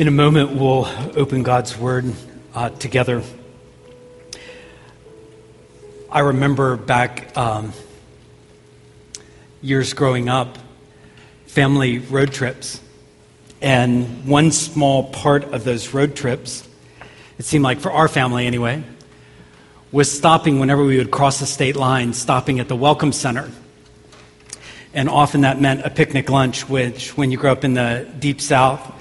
In a moment, we'll open God's Word uh, together. I remember back um, years growing up, family road trips. And one small part of those road trips, it seemed like for our family anyway, was stopping whenever we would cross the state line, stopping at the Welcome Center. And often that meant a picnic lunch, which, when you grow up in the deep south,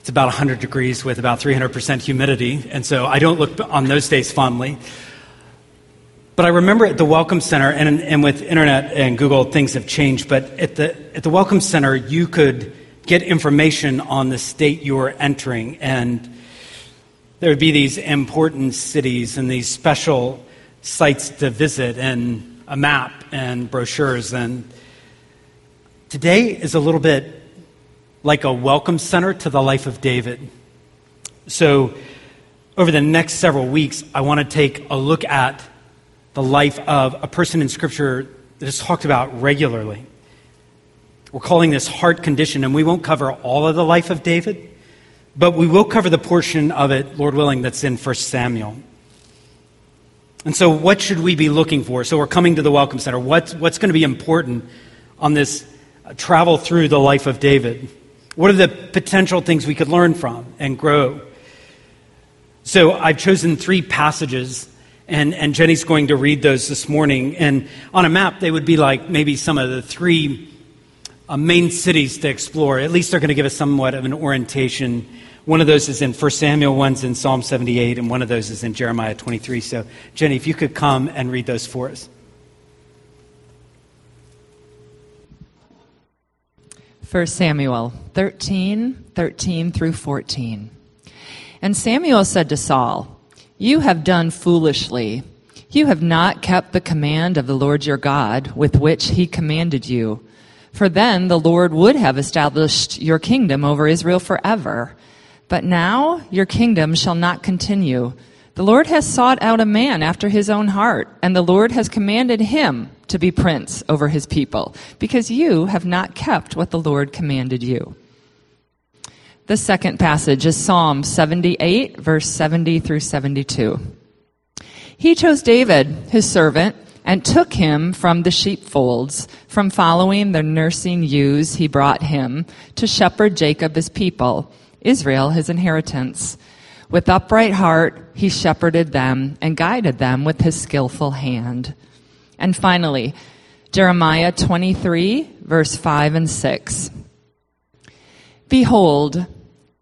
it's about 100 degrees with about 300% humidity. And so I don't look on those days fondly. But I remember at the Welcome Center, and, and with internet and Google, things have changed. But at the, at the Welcome Center, you could get information on the state you were entering. And there would be these important cities and these special sites to visit, and a map and brochures. And today is a little bit like a welcome center to the life of David. So, over the next several weeks, I want to take a look at the life of a person in Scripture that is talked about regularly. We're calling this heart condition, and we won't cover all of the life of David, but we will cover the portion of it, Lord willing, that's in 1 Samuel. And so, what should we be looking for? So, we're coming to the Welcome Center. What's, what's going to be important on this travel through the life of David? What are the potential things we could learn from and grow? So I've chosen three passages, and, and Jenny's going to read those this morning. And on a map, they would be like maybe some of the three uh, main cities to explore. At least they're going to give us somewhat of an orientation. One of those is in 1 Samuel, one's in Psalm 78, and one of those is in Jeremiah 23. So, Jenny, if you could come and read those for us. 1 Samuel 13, 13 through 14. And Samuel said to Saul, You have done foolishly. You have not kept the command of the Lord your God with which he commanded you. For then the Lord would have established your kingdom over Israel forever. But now your kingdom shall not continue. The Lord has sought out a man after his own heart, and the Lord has commanded him to be prince over his people, because you have not kept what the Lord commanded you. The second passage is Psalm 78, verse 70 through 72. He chose David, his servant, and took him from the sheepfolds, from following the nursing ewes he brought him, to shepherd Jacob his people, Israel his inheritance. With upright heart, he shepherded them and guided them with his skillful hand. And finally, Jeremiah 23, verse 5 and 6. Behold,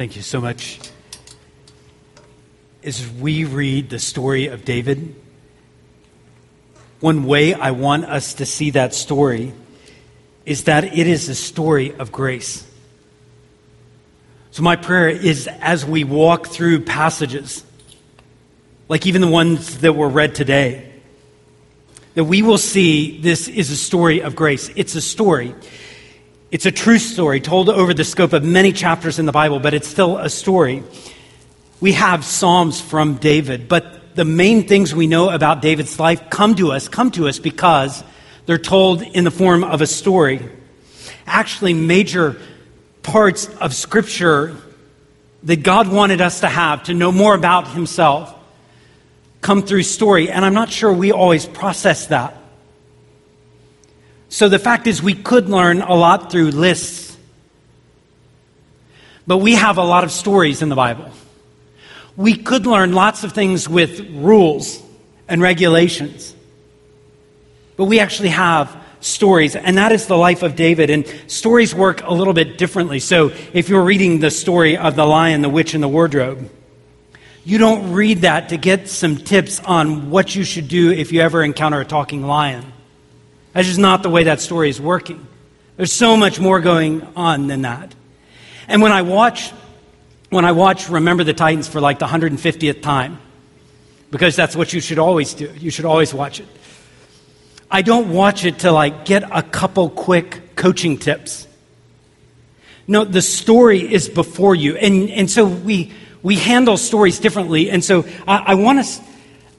Thank you so much. As we read the story of David, one way I want us to see that story is that it is a story of grace. So, my prayer is as we walk through passages, like even the ones that were read today, that we will see this is a story of grace. It's a story. It's a true story told over the scope of many chapters in the Bible, but it's still a story. We have Psalms from David, but the main things we know about David's life come to us, come to us because they're told in the form of a story. Actually, major parts of Scripture that God wanted us to have to know more about Himself come through story, and I'm not sure we always process that. So the fact is, we could learn a lot through lists, but we have a lot of stories in the Bible. We could learn lots of things with rules and regulations, but we actually have stories, and that is the life of David. And stories work a little bit differently. So if you're reading the story of the lion, the witch, and the wardrobe, you don't read that to get some tips on what you should do if you ever encounter a talking lion. That's just not the way that story is working. There's so much more going on than that. And when I watch, when I watch Remember the Titans for like the 150th time, because that's what you should always do. You should always watch it. I don't watch it to like get a couple quick coaching tips. No, the story is before you. And, and so we, we handle stories differently. And so I, I, want us,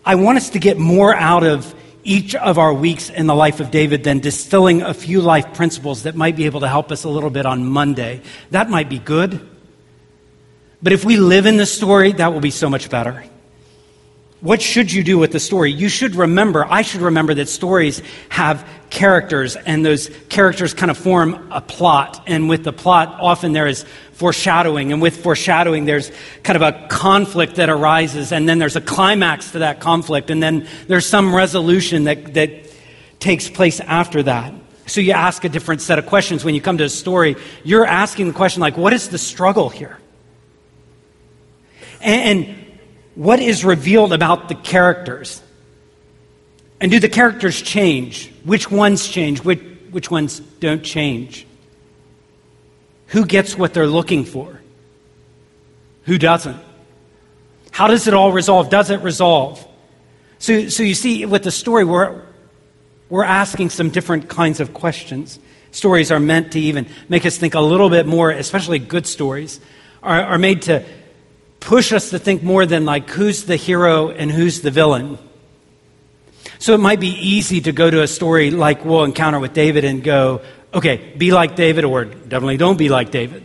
I want us to get more out of each of our weeks in the life of David then distilling a few life principles that might be able to help us a little bit on Monday. That might be good. But if we live in the story, that will be so much better. What should you do with the story? You should remember, I should remember that stories have characters, and those characters kind of form a plot. And with the plot, often there is foreshadowing. And with foreshadowing, there's kind of a conflict that arises, and then there's a climax to that conflict, and then there's some resolution that, that takes place after that. So you ask a different set of questions when you come to a story. You're asking the question, like, what is the struggle here? And, and what is revealed about the characters? And do the characters change? Which ones change? Which, which ones don't change? Who gets what they're looking for? Who doesn't? How does it all resolve? Does it resolve? So, so you see, with the story, we're, we're asking some different kinds of questions. Stories are meant to even make us think a little bit more, especially good stories, are, are made to push us to think more than like who's the hero and who's the villain. So it might be easy to go to a story like we'll encounter with David and go, okay, be like David or definitely don't be like David.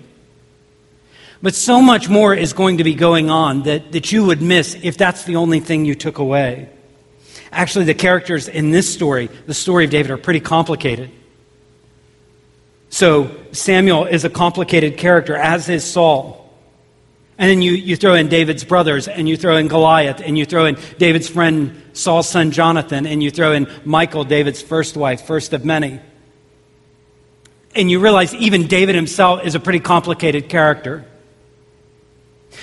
But so much more is going to be going on that, that you would miss if that's the only thing you took away. Actually, the characters in this story, the story of David, are pretty complicated. So Samuel is a complicated character, as is Saul. And then you, you throw in David's brothers, and you throw in Goliath, and you throw in David's friend Saul's son Jonathan, and you throw in Michal, David's first wife, first of many. And you realize even David himself is a pretty complicated character.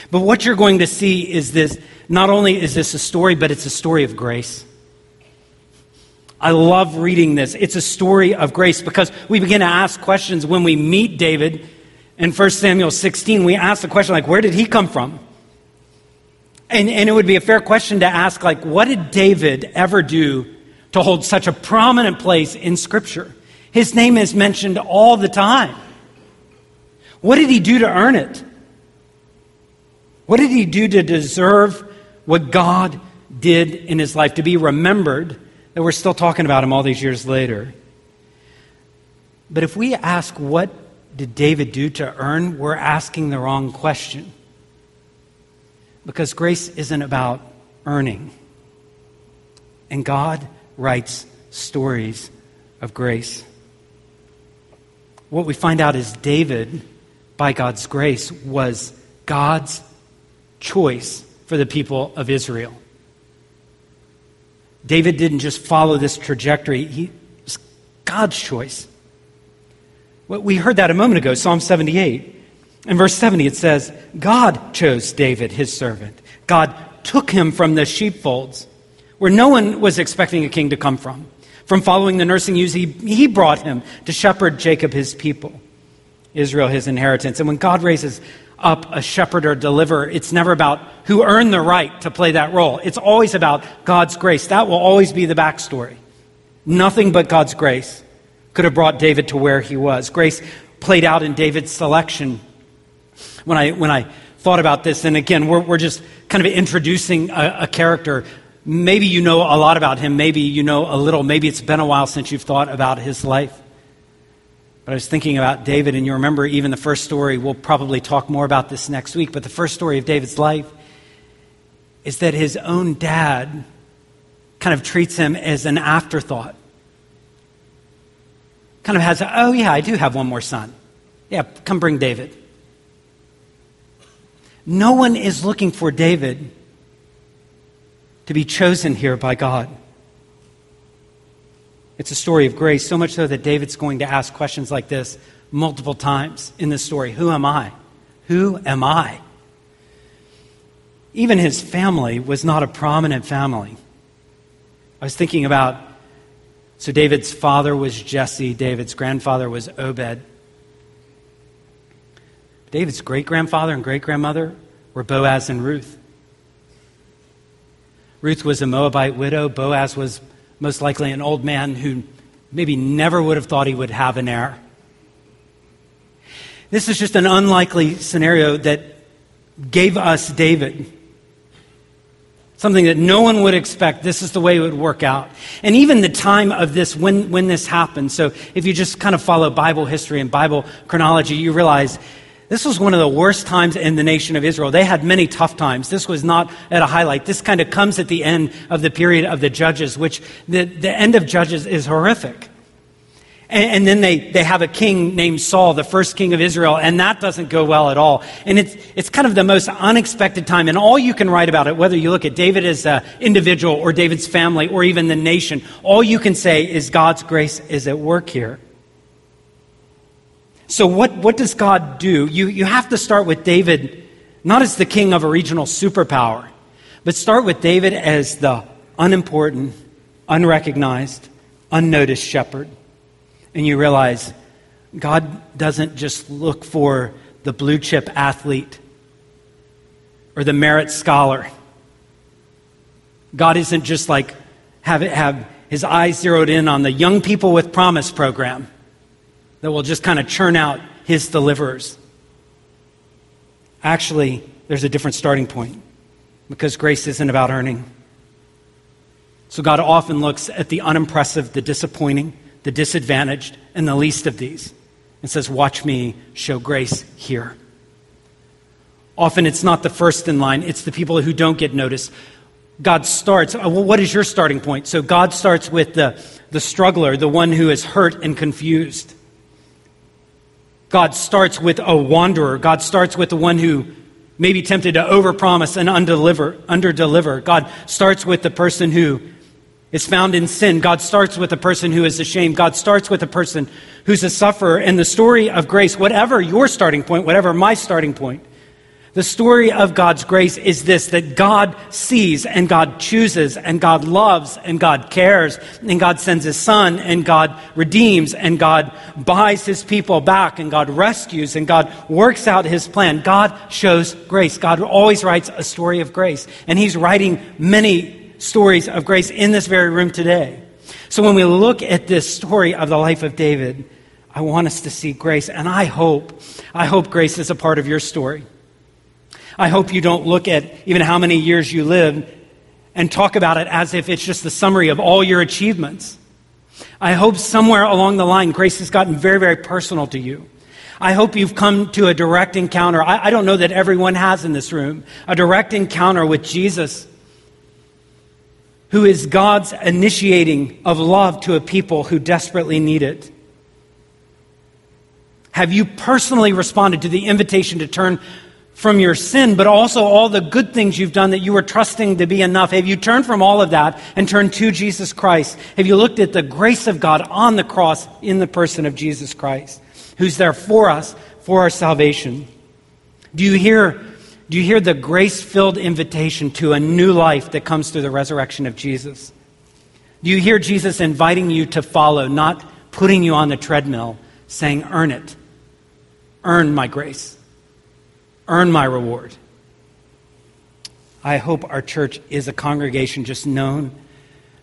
But what you're going to see is this not only is this a story, but it's a story of grace. I love reading this. It's a story of grace because we begin to ask questions when we meet David in 1 Samuel 16, we ask the question, like, where did he come from? And, and it would be a fair question to ask, like, what did David ever do to hold such a prominent place in Scripture? His name is mentioned all the time. What did he do to earn it? What did he do to deserve what God did in his life, to be remembered that we're still talking about him all these years later? But if we ask what did David do to earn? We're asking the wrong question. Because grace isn't about earning. And God writes stories of grace. What we find out is David, by God's grace, was God's choice for the people of Israel. David didn't just follow this trajectory, he was God's choice. But we heard that a moment ago, Psalm 78. In verse 70, it says, God chose David, his servant. God took him from the sheepfolds, where no one was expecting a king to come from. From following the nursing ewes, he, he brought him to shepherd Jacob, his people, Israel, his inheritance. And when God raises up a shepherd or deliverer, it's never about who earned the right to play that role. It's always about God's grace. That will always be the backstory. Nothing but God's grace could have brought David to where he was. Grace played out in David's selection. When I, when I thought about this, and again, we're, we're just kind of introducing a, a character. Maybe you know a lot about him, maybe you know a little, maybe it's been a while since you've thought about his life. But I was thinking about David, and you remember even the first story. We'll probably talk more about this next week, but the first story of David's life is that his own dad kind of treats him as an afterthought kind of has, oh, yeah, I do have one more son. Yeah, come bring David. No one is looking for David to be chosen here by God. It's a story of grace, so much so that David's going to ask questions like this multiple times in this story Who am I? Who am I? Even his family was not a prominent family. I was thinking about so David's father was Jesse, David's grandfather was Obed. David's great grandfather and great grandmother were Boaz and Ruth. Ruth was a Moabite widow. Boaz was most likely an old man who maybe never would have thought he would have an heir. This is just an unlikely scenario that gave us David. Something that no one would expect. This is the way it would work out. And even the time of this, when, when this happened. So if you just kind of follow Bible history and Bible chronology, you realize this was one of the worst times in the nation of Israel. They had many tough times. This was not at a highlight. This kind of comes at the end of the period of the Judges, which the, the end of Judges is horrific. And, and, then they, they have a king named Saul, the first king of Israel, and that doesn't go well at all. And it's, it's kind of the most unexpected time. And all you can write about it, whether you look at David as an individual or David's family or even the nation, all you can say is God's grace is at work here. So, what, what does God do? You, you have to start with David, not as the king of a regional superpower, but start with David as the unimportant, unrecognized, unnoticed shepherd. And you realize God doesn't just look for the blue chip athlete or the merit scholar. God isn't just like have, it, have his eyes zeroed in on the young people with promise program that will just kind of churn out his deliverers. Actually, there's a different starting point because grace isn't about earning. So God often looks at the unimpressive, the disappointing, the disadvantaged, and the least of these and says, Watch me show grace here. Often it's not the first in line, it's the people who don't get noticed. God starts, uh, well, what is your starting point? So God starts with the, the struggler, the one who is hurt and confused. God starts with a wanderer. God starts with the one who may be tempted to overpromise and undeliver, underdeliver. God starts with the person who is found in sin. God starts with a person who is ashamed. God starts with a person who's a sufferer. And the story of grace, whatever your starting point, whatever my starting point, the story of God's grace is this that God sees and God chooses and God loves and God cares and God sends his son and God redeems and God buys his people back and God rescues and God works out his plan. God shows grace. God always writes a story of grace and he's writing many stories of grace in this very room today. So when we look at this story of the life of David, I want us to see grace and I hope, I hope grace is a part of your story. I hope you don't look at even how many years you lived and talk about it as if it's just the summary of all your achievements. I hope somewhere along the line, grace has gotten very, very personal to you. I hope you've come to a direct encounter. I, I don't know that everyone has in this room a direct encounter with Jesus, who is God's initiating of love to a people who desperately need it. Have you personally responded to the invitation to turn from your sin, but also all the good things you've done that you were trusting to be enough? Have you turned from all of that and turned to Jesus Christ? Have you looked at the grace of God on the cross in the person of Jesus Christ, who's there for us, for our salvation? Do you hear, do you hear the grace filled invitation to a new life that comes through the resurrection of Jesus? Do you hear Jesus inviting you to follow, not putting you on the treadmill, saying, Earn it? Earn my grace earn my reward. I hope our church is a congregation just known,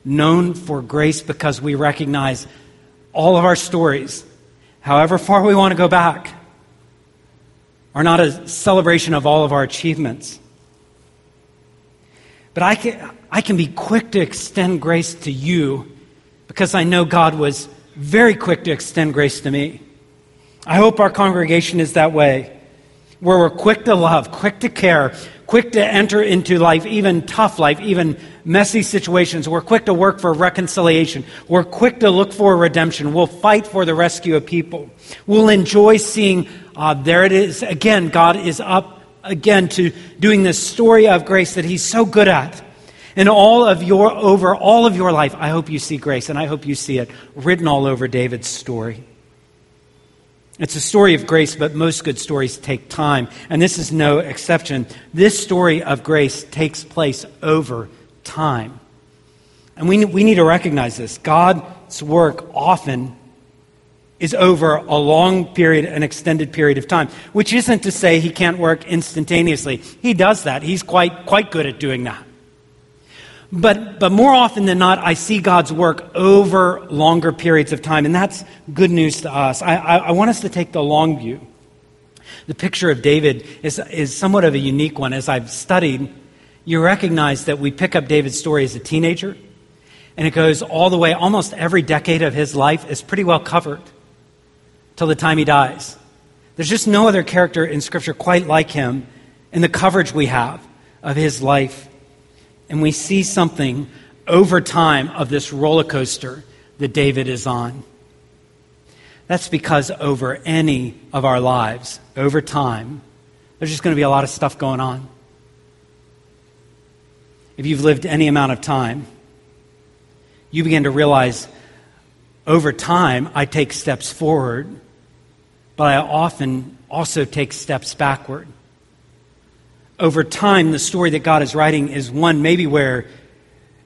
known for grace because we recognize all of our stories, however far we want to go back, are not a celebration of all of our achievements. But I can, I can be quick to extend grace to you because I know God was very quick to extend grace to me. I hope our congregation is that way where we're quick to love, quick to care, quick to enter into life, even tough life, even messy situations. We're quick to work for reconciliation. We're quick to look for redemption. We'll fight for the rescue of people. We'll enjoy seeing, uh, there it is again, God is up again to doing this story of grace that He's so good at. In all of your, over all of your life, I hope you see grace, and I hope you see it written all over David's story. It's a story of grace, but most good stories take time, and this is no exception. This story of grace takes place over time. And we, we need to recognize this. God's work often is over a long period, an extended period of time, which isn't to say he can't work instantaneously. He does that. He's quite, quite good at doing that. But, but more often than not, I see God's work over longer periods of time, and that's good news to us. I, I, I want us to take the long view. The picture of David is, is somewhat of a unique one. As I've studied, you recognize that we pick up David's story as a teenager, and it goes all the way, almost every decade of his life is pretty well covered till the time he dies. There's just no other character in Scripture quite like him in the coverage we have of his life. And we see something over time of this roller coaster that David is on. That's because over any of our lives, over time, there's just going to be a lot of stuff going on. If you've lived any amount of time, you begin to realize over time, I take steps forward, but I often also take steps backward. Over time, the story that God is writing is one maybe where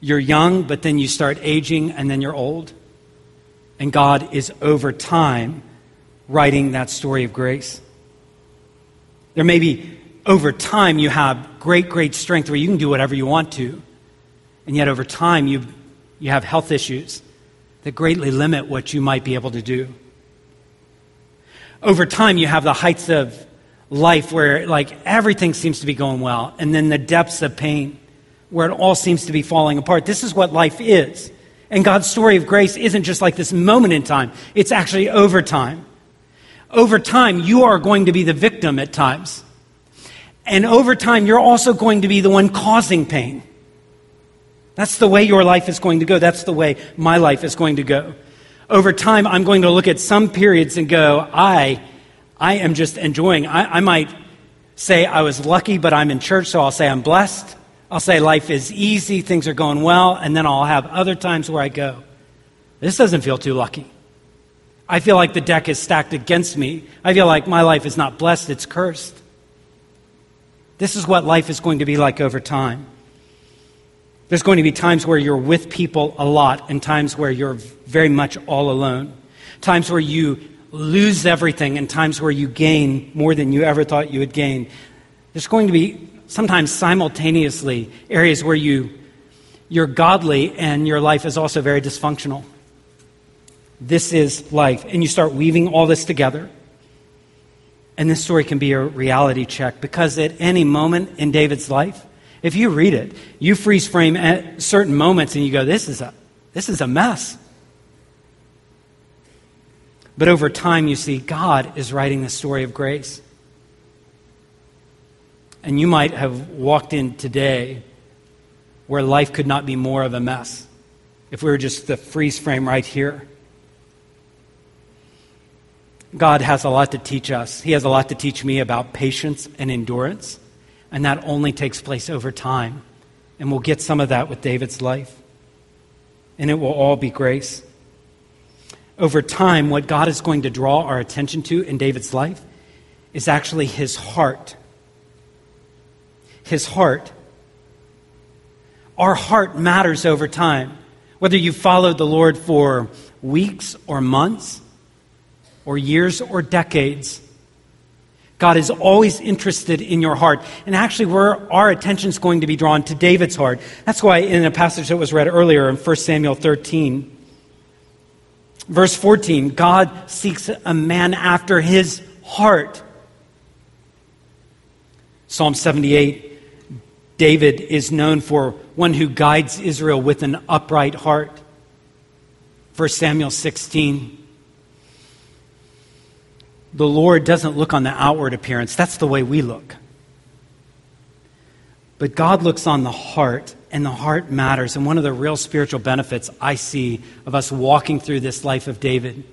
you're young, but then you start aging and then you're old. And God is over time writing that story of grace. There may be over time you have great, great strength where you can do whatever you want to. And yet over time you, you have health issues that greatly limit what you might be able to do. Over time you have the heights of life where like everything seems to be going well and then the depths of pain where it all seems to be falling apart. This is what life is. And God's story of grace isn't just like this moment in time, it's actually over time. Over time, you are going to be the victim at times. And over time, you're also going to be the one causing pain. That's the way your life is going to go. That's the way my life is going to go. Over time, I'm going to look at some periods and go, I, I am just enjoying. I, I might say I was lucky, but I'm in church, so I'll say I'm blessed. I'll say life is easy, things are going well, and then I'll have other times where I go, this doesn't feel too lucky. I feel like the deck is stacked against me. I feel like my life is not blessed, it's cursed. This is what life is going to be like over time. There's going to be times where you're with people a lot and times where you're very much all alone. Times where you lose everything and times where you gain more than you ever thought you would gain. There's going to be sometimes simultaneously areas where you, you're godly and your life is also very dysfunctional. This is life. And you start weaving all this together. And this story can be a reality check because at any moment in David's life, if you read it, you freeze frame at certain moments and you go, this is a, this is a mess. But over time, you see, God is writing the story of grace. And you might have walked in today where life could not be more of a mess if we were just the freeze frame right here. God has a lot to teach us. He has a lot to teach me about patience and endurance, and that only takes place over time. And we'll get some of that with David's life. And it will all be grace. Over time, what God is going to draw our attention to in David's life is actually his heart. His heart. Our heart matters over time. Whether you followed the Lord for weeks or months, or years or decades. God is always interested in your heart. And actually, where our attention is going to be drawn to David's heart. That's why in a passage that was read earlier in 1 Samuel 13, verse 14, God seeks a man after his heart. Psalm 78, David is known for one who guides Israel with an upright heart. 1 Samuel 16, the Lord doesn't look on the outward appearance. That's the way we look. But God looks on the heart, and the heart matters. And one of the real spiritual benefits I see of us walking through this life of David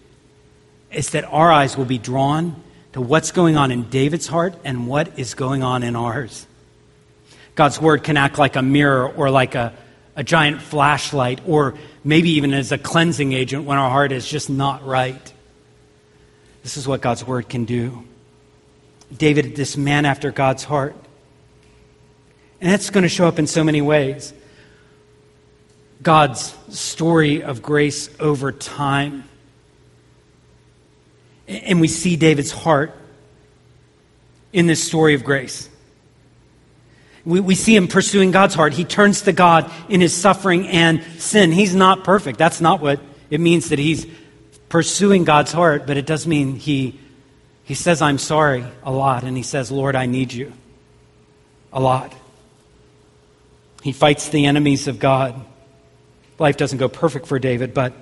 is that our eyes will be drawn to what's going on in David's heart and what is going on in ours. God's word can act like a mirror or like a, a giant flashlight or maybe even as a cleansing agent when our heart is just not right. This is what God's word can do. David, this man after God's heart. And it's going to show up in so many ways. God's story of grace over time. And we see David's heart in this story of grace. We, we see him pursuing God's heart. He turns to God in his suffering and sin. He's not perfect. That's not what it means that he's pursuing God's heart, but it does mean he, he says, I'm sorry a lot, and he says, Lord, I need you a lot. He fights the enemies of God. Life doesn't go perfect for David, but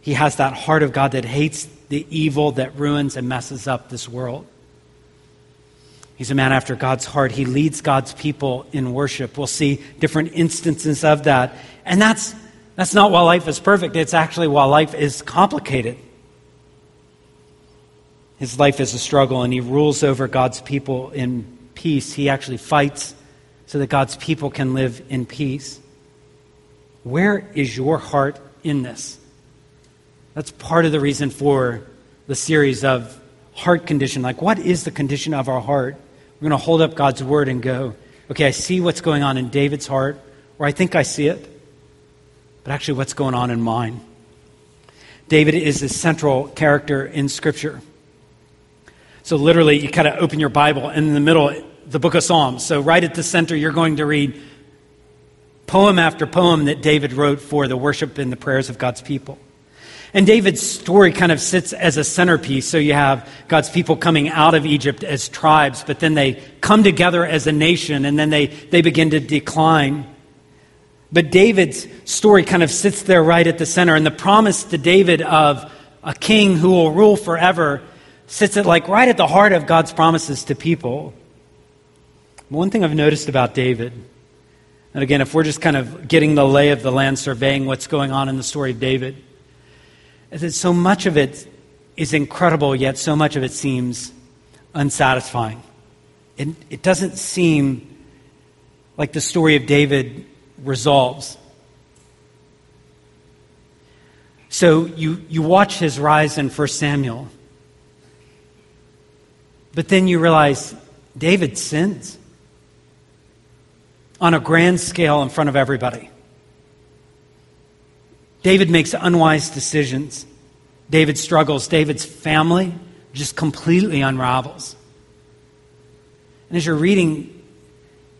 he has that heart of God that hates the evil that ruins and messes up this world. He's a man after God's heart. He leads God's people in worship. We'll see different instances of that. And that's, that's not while life is perfect, it's actually while life is complicated. His life is a struggle, and he rules over God's people in peace. He actually fights so that God's people can live in peace. Where is your heart in this? That's part of the reason for the series of heart condition. Like, what is the condition of our heart? We're going to hold up God's word and go, okay, I see what's going on in David's heart, or I think I see it, but actually, what's going on in mine? David is the central character in Scripture. So, literally, you kind of open your Bible, and in the middle, the book of Psalms. So, right at the center, you're going to read poem after poem that David wrote for the worship and the prayers of God's people. And David's story kind of sits as a centerpiece. So you have God's people coming out of Egypt as tribes, but then they come together as a nation and then they, they begin to decline. But David's story kind of sits there right at the center. And the promise to David of a king who will rule forever sits it like right at the heart of God's promises to people. One thing I've noticed about David, and again, if we're just kind of getting the lay of the land, surveying what's going on in the story of David, is that so much of it is incredible, yet so much of it seems unsatisfying. It, it doesn't seem like the story of David resolves. So you, you watch his rise in 1 Samuel, but then you realize David sins on a grand scale in front of everybody. David makes unwise decisions. David struggles. David's family just completely unravels. And as you're reading,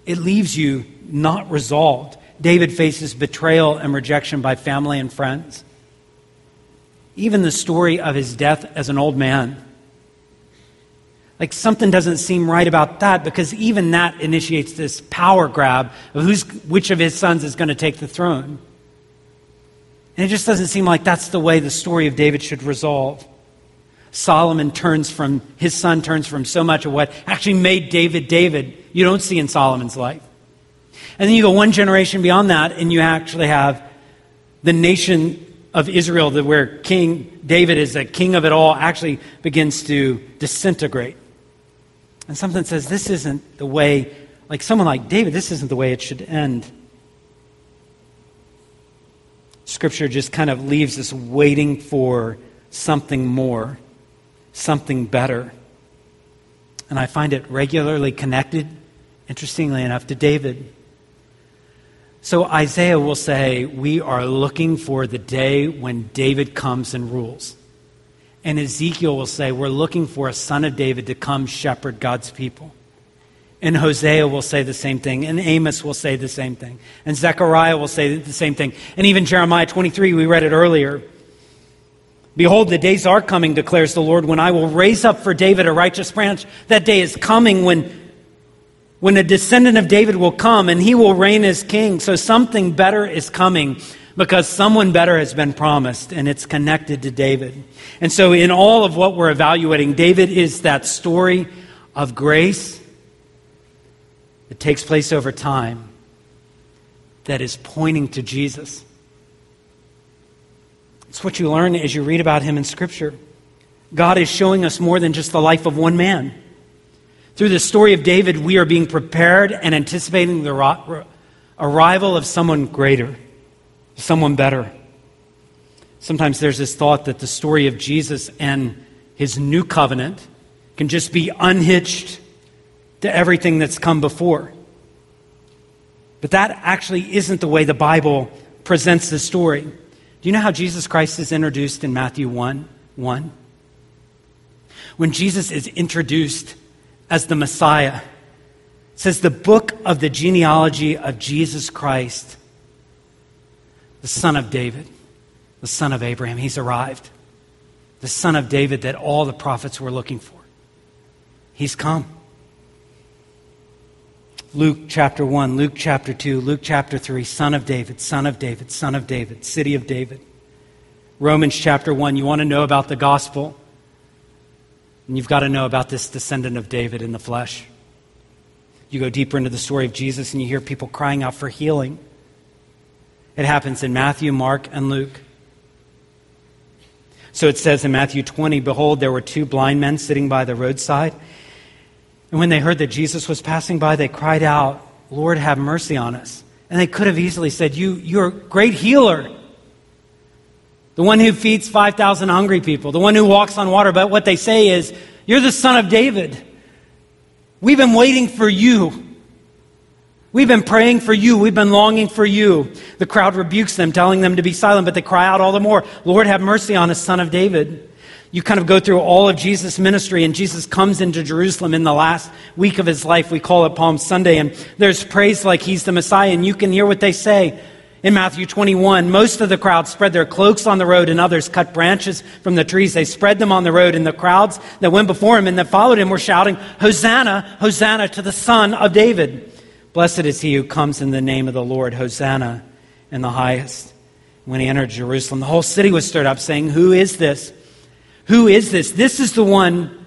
it leaves you not resolved. David faces betrayal and rejection by family and friends. Even the story of his death as an old man. Like something doesn't seem right about that because even that initiates this power grab of who's, which of his sons is going to take the throne. And it just doesn't seem like that's the way the story of David should resolve. Solomon turns from, his son turns from so much of what actually made David David, you don't see in Solomon's life. And then you go one generation beyond that, and you actually have the nation of Israel, where King David is the king of it all, actually begins to disintegrate. And something says, this isn't the way, like someone like David, this isn't the way it should end. Scripture just kind of leaves us waiting for something more, something better. And I find it regularly connected, interestingly enough, to David. So Isaiah will say, We are looking for the day when David comes and rules. And Ezekiel will say, We're looking for a son of David to come shepherd God's people. And Hosea will say the same thing. And Amos will say the same thing. And Zechariah will say the same thing. And even Jeremiah 23, we read it earlier. Behold, the days are coming, declares the Lord, when I will raise up for David a righteous branch. That day is coming when, when a descendant of David will come and he will reign as king. So something better is coming because someone better has been promised and it's connected to David. And so in all of what we're evaluating, David is that story of grace that takes place over time that is pointing to Jesus. It's what you learn as you read about him in Scripture. God is showing us more than just the life of one man. Through the story of David, we are being prepared and anticipating the arrival of someone greater, someone better. Sometimes there's this thought that the story of Jesus and his new covenant can just be unhitched to everything that's come before. But that actually isn't the way the Bible presents the story. Do you know how Jesus Christ is introduced in Matthew 1 1? when Jesus is introduced as the Messiah. Says the book of the genealogy of Jesus Christ, the son of David, the son of Abraham. He's arrived. The son of David that all the prophets were looking for. He's come. Luke chapter 1, Luke chapter 2, Luke chapter 3, son of David, son of David, son of David, city of David. Romans chapter 1, you want to know about the gospel? And you've got to know about this descendant of David in the flesh. You go deeper into the story of Jesus and you hear people crying out for healing. It happens in Matthew, Mark, and Luke. So it says in Matthew 20 Behold, there were two blind men sitting by the roadside. And when they heard that Jesus was passing by, they cried out, Lord, have mercy on us. And they could have easily said, you, You're a great healer. The one who feeds 5,000 hungry people, the one who walks on water. But what they say is, You're the son of David. We've been waiting for you. We've been praying for you. We've been longing for you. The crowd rebukes them, telling them to be silent, but they cry out all the more, Lord, have mercy on us, son of David. You kind of go through all of Jesus' ministry, and Jesus comes into Jerusalem in the last week of his life. We call it Palm Sunday, and there's praise like he's the Messiah, and you can hear what they say. In Matthew 21, most of the crowd spread their cloaks on the road, and others cut branches from the trees. They spread them on the road, and the crowds that went before him and that followed him were shouting, Hosanna, Hosanna to the Son of David. Blessed is he who comes in the name of the Lord, Hosanna in the highest. When he entered Jerusalem, the whole city was stirred up, saying, Who is this? Who is this? This is the one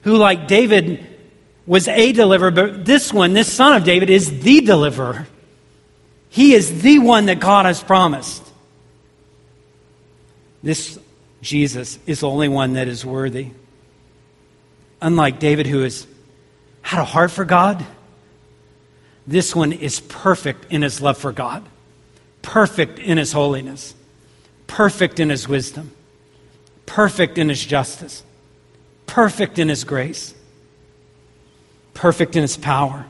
who, like David, was a deliverer, but this one, this son of David, is the deliverer. He is the one that God has promised. This Jesus is the only one that is worthy. Unlike David, who has had a heart for God, this one is perfect in his love for God, perfect in his holiness, perfect in his wisdom perfect in his justice, perfect in his grace, perfect in his power.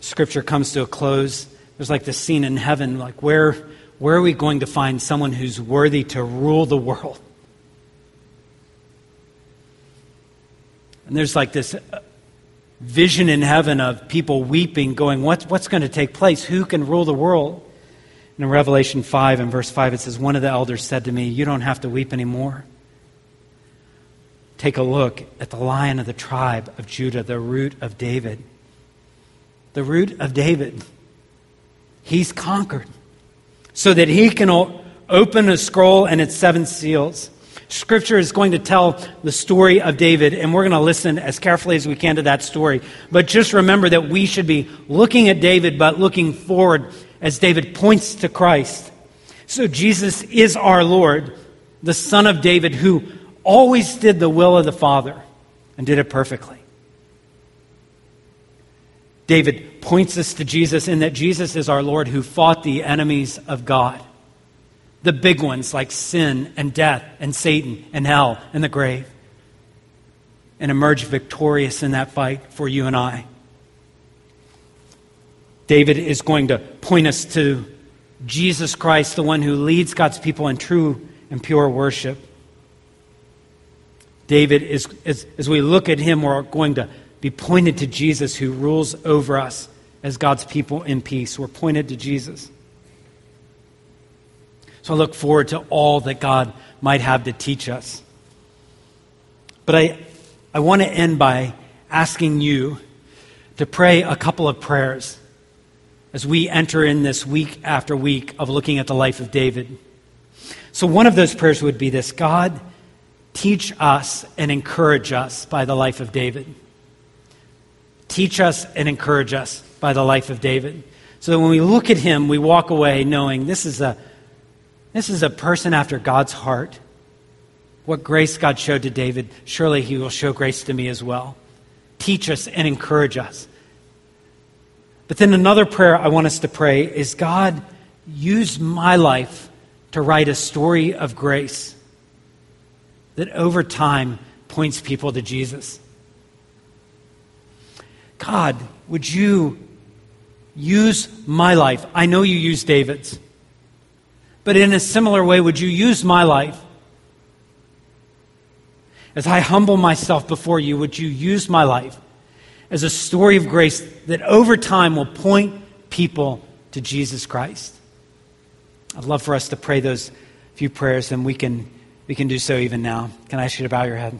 Scripture comes to a close. There's like this scene in heaven, like where, where are we going to find someone who's worthy to rule the world? And there's like this vision in heaven of people weeping, going, What, What's going to take place? Who can rule the world? in Revelation 5 and verse 5, it says, One of the elders said to me, You don't have to weep anymore. Take a look at the lion of the tribe of Judah, the root of David. The root of David. He's conquered so that he can open a scroll and its seven seals. Scripture is going to tell the story of David, and we're going to listen as carefully as we can to that story. But just remember that we should be looking at David, but looking forward as David points to Christ. So Jesus is our Lord, the Son of David, who always did the will of the Father and did it perfectly. David points us to Jesus in that Jesus is our Lord who fought the enemies of God. The big ones like sin and death and Satan and hell and the grave. And emerge victorious in that fight for you and I. David is going to point us to Jesus Christ, the one who leads God's people in true and pure worship. David is, as, as we look at him, we're going to be pointed to Jesus who rules over us as God's people in peace. We're pointed to Jesus. So I look forward to all that God might have to teach us. But I, I want to end by asking you to pray a couple of prayers as we enter in this week after week of looking at the life of David. So, one of those prayers would be this God, teach us and encourage us by the life of David. Teach us and encourage us by the life of David. So that when we look at him, we walk away knowing this is a, this is a person after God's heart. What grace God showed to David, surely he will show grace to me as well. Teach us and encourage us. But then another prayer I want us to pray is God, use my life to write a story of grace that over time points people to Jesus. God, would you use my life? I know you use David's. But in a similar way, would you use my life? As I humble myself before you, would you use my life as a story of grace that over time will point people to Jesus Christ? I'd love for us to pray those few prayers, and we can, we can do so even now. Can I ask you to bow your head?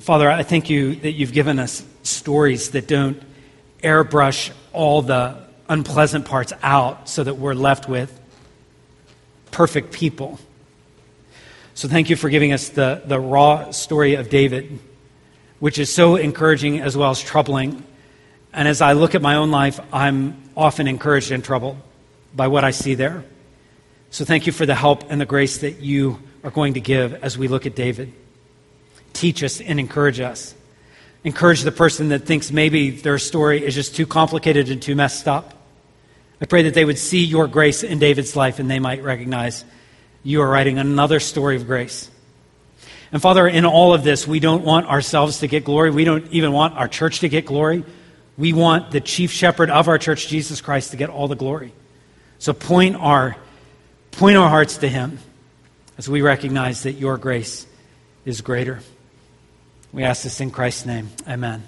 Father, I thank you that you've given us stories that don't airbrush all the unpleasant parts out so that we're left with perfect people. So thank you for giving us the, the raw story of David, which is so encouraging as well as troubling. And as I look at my own life, I'm often encouraged and troubled by what I see there. So thank you for the help and the grace that you are going to give as we look at David. Teach us and encourage us. Encourage the person that thinks maybe their story is just too complicated and too messed up. I pray that they would see your grace in David's life and they might recognize you are writing another story of grace. And Father, in all of this, we don't want ourselves to get glory. We don't even want our church to get glory. We want the chief shepherd of our church, Jesus Christ, to get all the glory. So point our, point our hearts to him as we recognize that your grace is greater. We ask this in Christ's name. Amen.